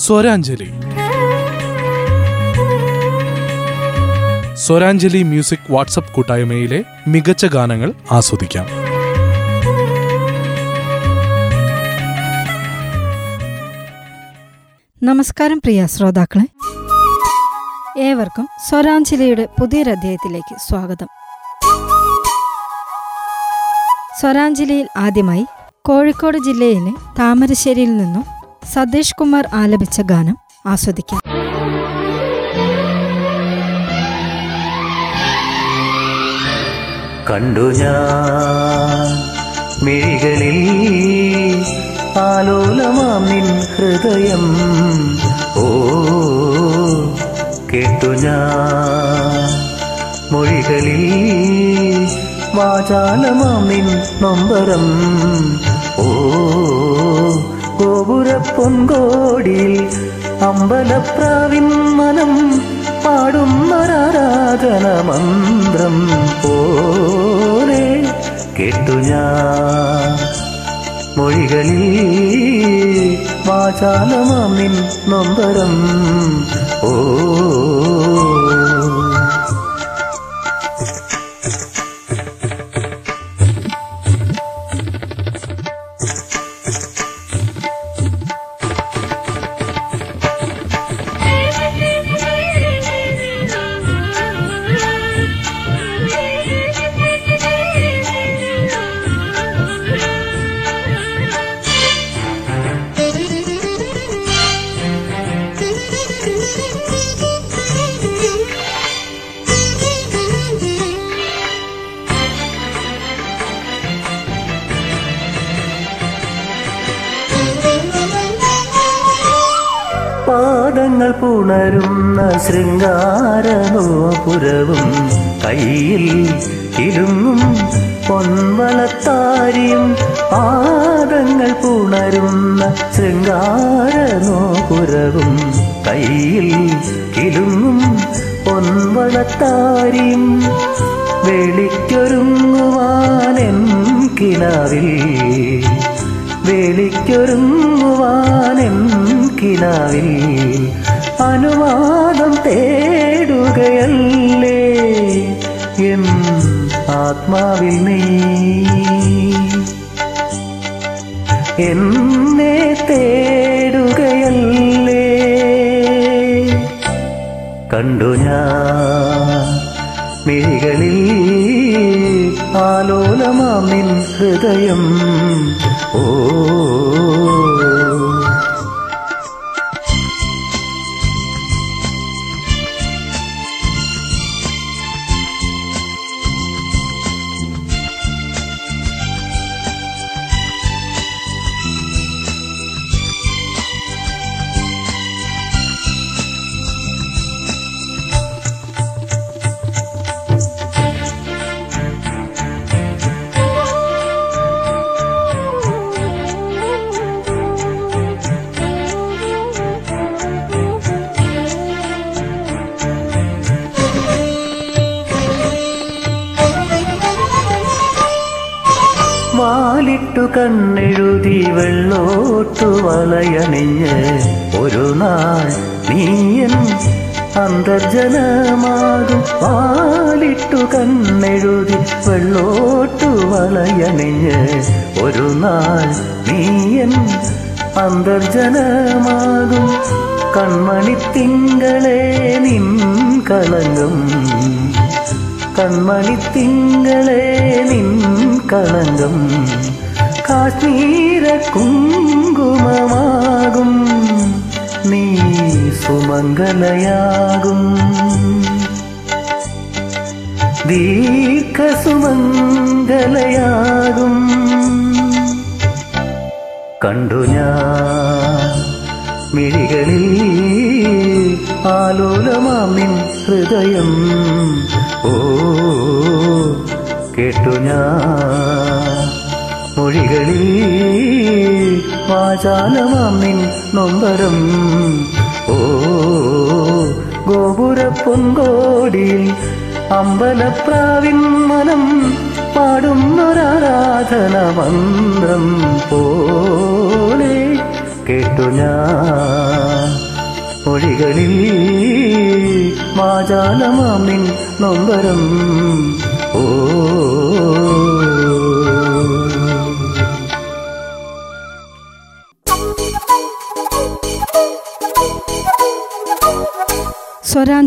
സ്വരാഞ്ജലി. സ്വരാഞ്ജലി music WhatsApp കൂട്ടായ്മയിലെ മികച്ച ഗാനങ്ങൾ ആസ്വദിക്കാം. നമസ്കാരം പ്രിയ ശ്രോതാക്കളെ. ഏവർക്കും സ്വരാഞ്ജലിയുടെ പുതിയൊരധ്യായത്തിലേക്ക് സ്വാഗതം. സ്വരാഞ്ജലിയിൽ ആദ്യമായി കോഴിക്കോട് ജില്ലയിലെ താമരശ്ശേരിയിൽ നിന്നും സതീഷ് കുമാർ ആലപിച്ച ഗാനം ആസ്വദിക്കാം. കണ്ടു ഞാൻ മിഴികളിൽ ആലോലമാം നിൻ ഹൃദയം. ഓ കേട്ടു ഞാൻ മൊഴികളിൽ വാചാലമാം നിൻ നൊമ്പരം. ഓ ഗോപുര പൊൻകോടിയിൽ അമ്പലപ്രാവിൻ മനം പാടുന്നൊരാരാധന മന്ത്രം പോലെ കേട്ടു ഞാൻ. മൊഴികളിൽ വാചാലമാം നൊമ്പരം ഓ പുണരുന്ന ശൃംഗാരനോപുരവും കയ്യിൽ ഇരുങ്ങും പൊൻവളത്താരിയും പാദങ്ങൾ പുണരുന്ന ശൃംഗാരനോപുരവും കയ്യിൽ കിലുങ്ങും പൊൻവളത്താരിയും വെളിക്കൊരുങ്ങുവാനെൻ കിനാവിൽ വെളിക്കൊരുങ്ങുവാനെ കിനാവിൽ അനുവാദം തേടുകയല്ലേ എൻ ആത്മാവിൽ നീ. എന്നെ തേടുകയല്ലേ. കണ്ടു ഞാൻ മിഴികളിൽ ആലോലമാം നിൻ ഹൃദയം. ഓ കണ്ണെഴുതി വെള്ളോട്ടു വലയണിഞ്ഞ്. ഒരു നാൾ നീയൻ അന്തർജനമാകും. പാലിട്ടു കണ്ണെഴുതി വെള്ളോട്ടു വലയണിഞ്ഞ്. ഒരു നാൾ നീയൻ അന്തർജനമാകും. കൺമണിത്തിങ്കളെ നിൻ കളങ്കം കൺമണിത്തിങ്കളെ നിൻ കളങ്കം കാശ്മീര കുങ്കുമമാകും നീ സുമംഗലയാകും. ദീർഘ സുമംഗലയാകും കണ്ടു ഞാൻ മിഴികളിൽ ആലോലമാം നിൻ ഹൃദയം. ഓ കേട്ടു ഞാൻ മൊഴികളിൽ വാചാലമാം നിൻ നൊമ്പരം. ഓ ഗോപുര പൊൻകോടിയിൽ അമ്പലപ്രാവിൻ മനം പാടുന്നൊരാരാധന മന്ത്രം പോലെ കേട്ടു ഞാൻ. മൊഴികളിൽ വാചാലമാം നിൻ നൊമ്പരം. ഓ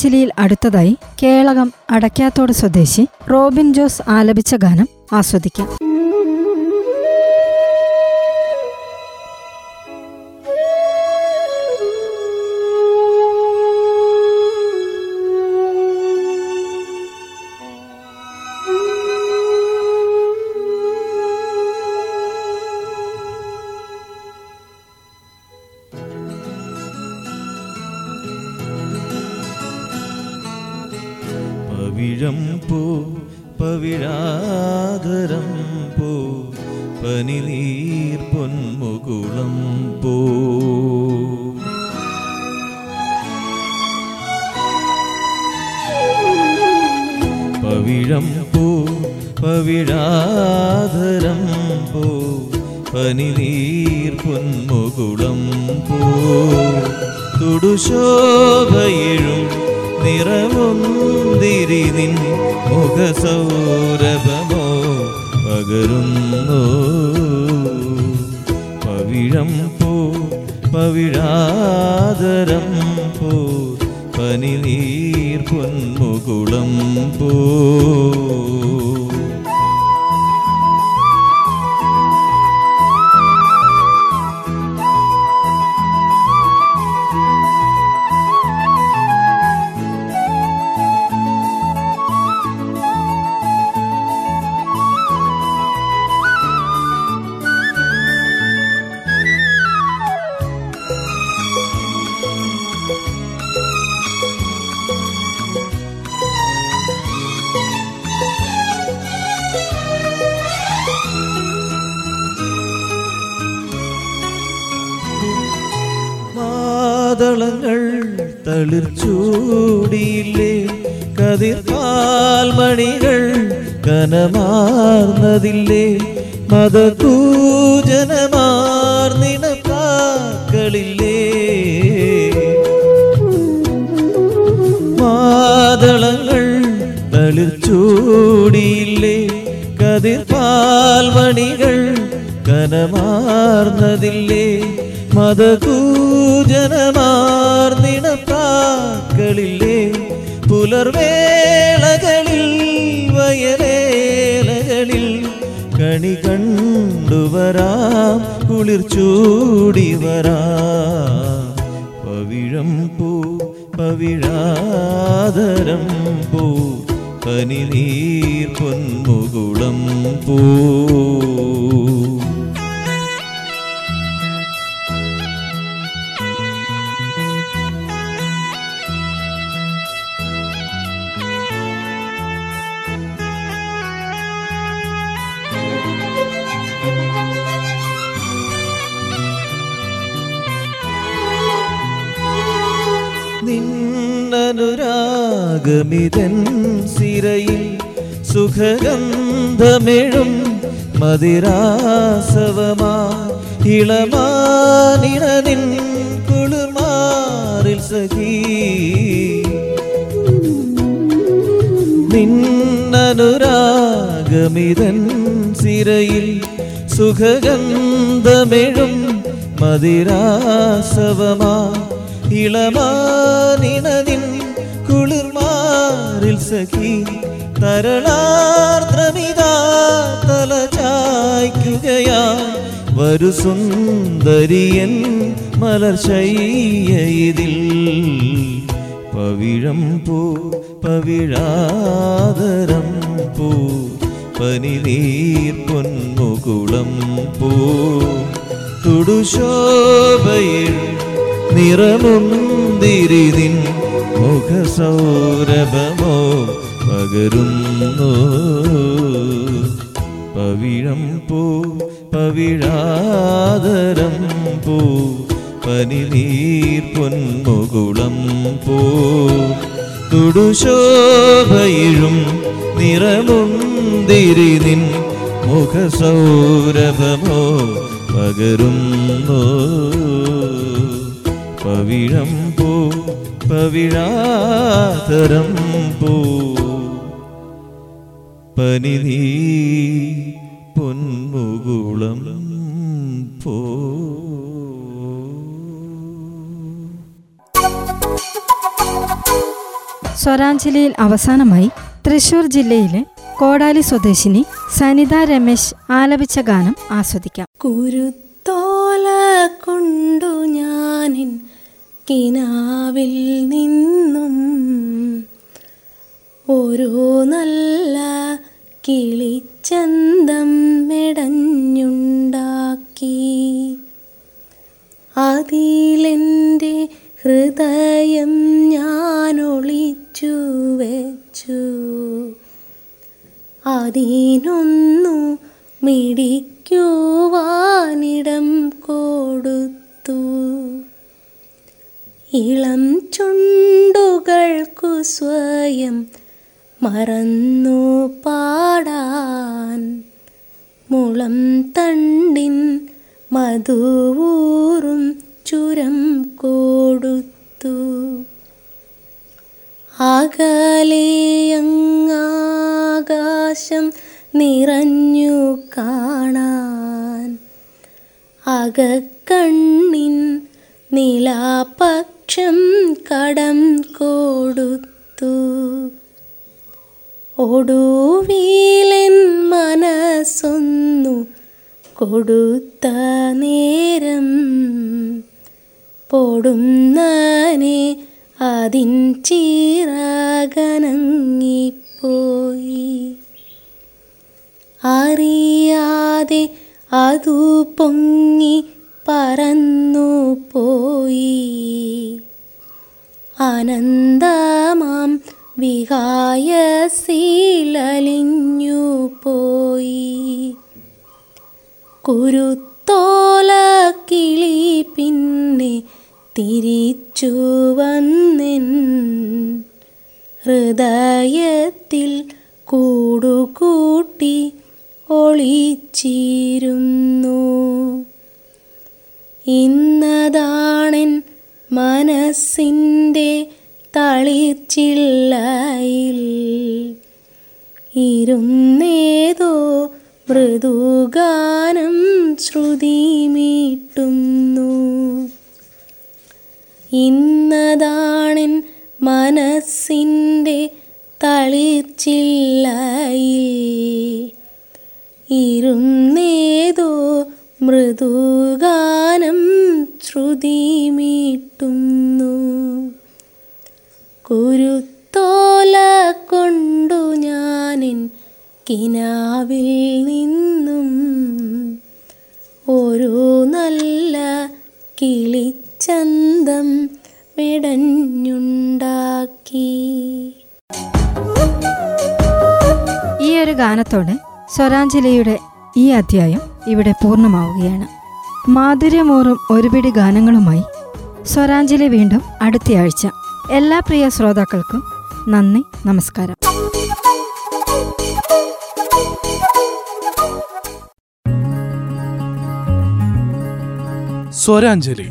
സ്വരാഞ്ജലിയിൽ അടുത്തതായി കേളകം അടയ്ക്കാത്തോട് സ്വദേശി റോബിൻ ജോസ് ആലപിച്ച ഗാനം ആസ്വദിക്കാം. പവിഴം പോ പവിഴാധരം പോ പനിനീർ പൊന്മുകുളം പോ. തുടുശോഭയിഴും നിറവും നിൻ മുഖസൗരഭമോ പകരുന്നു. പവിഴം പോ പവിഴാധരം പോ പനിനീർ പൊന്മുകുളം പോ തളിർച്ചൂടിയില്ലേ കതിർപാൽമണികൾ കനമാർന്നതില്ലേ മതകൂജനമാർന്നിണപ്പാക്കളില്ലേ മാതളങ്ങൾ തളിർച്ചൂടിയില്ലേ കതിർപാൽമണികൾ കനമാർന്നതില്ലേ മതകൂജനമാർന്നിണപ്പാക്കളില്ലേ പുലർവേളകളിൽ വയലേലകളിൽ കണി കണ്ടുവരാ കുളിർ ചൂടി വരാം. പവിഴം പൂ പവിഴാതരം പൂ പനിനീർ പൊന്മുകുളം പൂ. നിന്നനുരാഗമിതൻ സിരയിൽ സുഖഗന്ധമെഴും മതിരാസവമാ ഇളമാനിണനിൻ കുളിർമാറിൽ സഖീ. നിന്നനുരാഗമിതൻ സിരയിൽ സുഖഗന്ധമെഴും മതിരാസവമാ കുളിർമാറിൽ സഖി തരളാർദ്രമിതാ തല ചായ്ക്കുകയാ. വരു സുന്ദരിയൻ മലർശയ്യതിൽ പവിഴം പൂ പവിഴാതരം പൂ പനിനീർ പൊന്മുകുളം പൂ. തുടുശോഭയിൽ നിറമുന്തിരി നിൻ മുഖസൗരഭമോ പകരുന്നു? പവിഴം പൂ പവിഴാദരം പൂ പനിനീർ പൊന്മുകുളം പൂ. തുടുശോഭയിഴും നിറമുന്തിരി നിൻ മുഖസൗരഭമോ പകരുന്നു? പവിഴം പോ പവിഴാതരം പോ. പനിനീ പൊന്മുകുളം പോ. സ്വരാഞ്ജലിയിൽ അവസാനമായി തൃശൂർ ജില്ലയിലെ കോടാലി സ്വദേശിനി സനിത രമേശ് ആലപിച്ച ഗാനം ആസ്വദിക്കാം. കുരുത്തോല കൊണ്ടു ഞാനിൻ കിനാവിൽ നിന്നും ഒരു നല്ല കിളിച്ചന്തം മെടഞ്ഞുണ്ടാക്കി. അതിലെന്റെ ഹൃദയം ഞാൻ ഒളിച്ചു വെച്ചു അതിനൊന്നു മിടിക്കുവാനിടം കൊടുത്തു. ഇളം ചുണ്ടുകൾക്കു സ്വയം മറന്നു പാടാൻ. മുളം തണ്ടിൻ മധുവൂറും ചുരം കൊടുത്തു. അകലെയങ്ങാകാശം നിറഞ്ഞു കാണാൻ. അകക്കണ്ണിൻ നിലാപക്ഷം കടം കൊടുത്തു. ഒടുവിലൻ മനസ്സൊന്നു കൊടുത്ത നേരം പൊടുന്നാനെ അതിൻ ചീറാകനങ്ങിപ്പോയി. അറിയാതെ അതു പൊങ്ങി പറന്നു പോയി അനന്തമാം വിഹായസിലലിഞ്ഞു പോയി കുരുത്തോല കിളി പിന്നെ തിരിച്ചു വന്നിൻ ഹൃദയത്തിൽ കൂടുകൂട്ടി ഒളിച്ചിരുന്നു. ഇന്നതാണെൻ മനസ്സിന്റെ തളിർച്ചില്ലയിൽ ഇരുന്നേതോ മൃദുഗാനം ശ്രുതി മീട്ടുന്നു ഇന്നതാണെൻ മനസ്സിന്റെ തളിച്ചില്ലായി ഇരുന്നേതോ മൃദുഗാനം ശ്രുതി മീട്ടുന്നു കുരുത്തോല കൊണ്ടു ഞാനിൻ കിനാവിൽ നിന്നും ഒരു നല്ല കിളിച്ചന്തം മെടഞ്ഞുണ്ടാക്കി ഈ ഒരു ഗാനത്തോടെ സ്വരാഞ്ജലിയുടെ ഈ അധ്യായം ഇവിടെ പൂർണമാവുകയാണ്. മാധുര്യമൂറും ഒരുപിടി ഗാനങ്ങളുമായി സ്വരാഞ്ജലി വീണ്ടും അടുത്തയാഴ്ച. എല്ലാ പ്രിയ ശ്രോതാക്കൾക്കും നന്ദി നമസ്കാരം. സ്വരാഞ്ജലി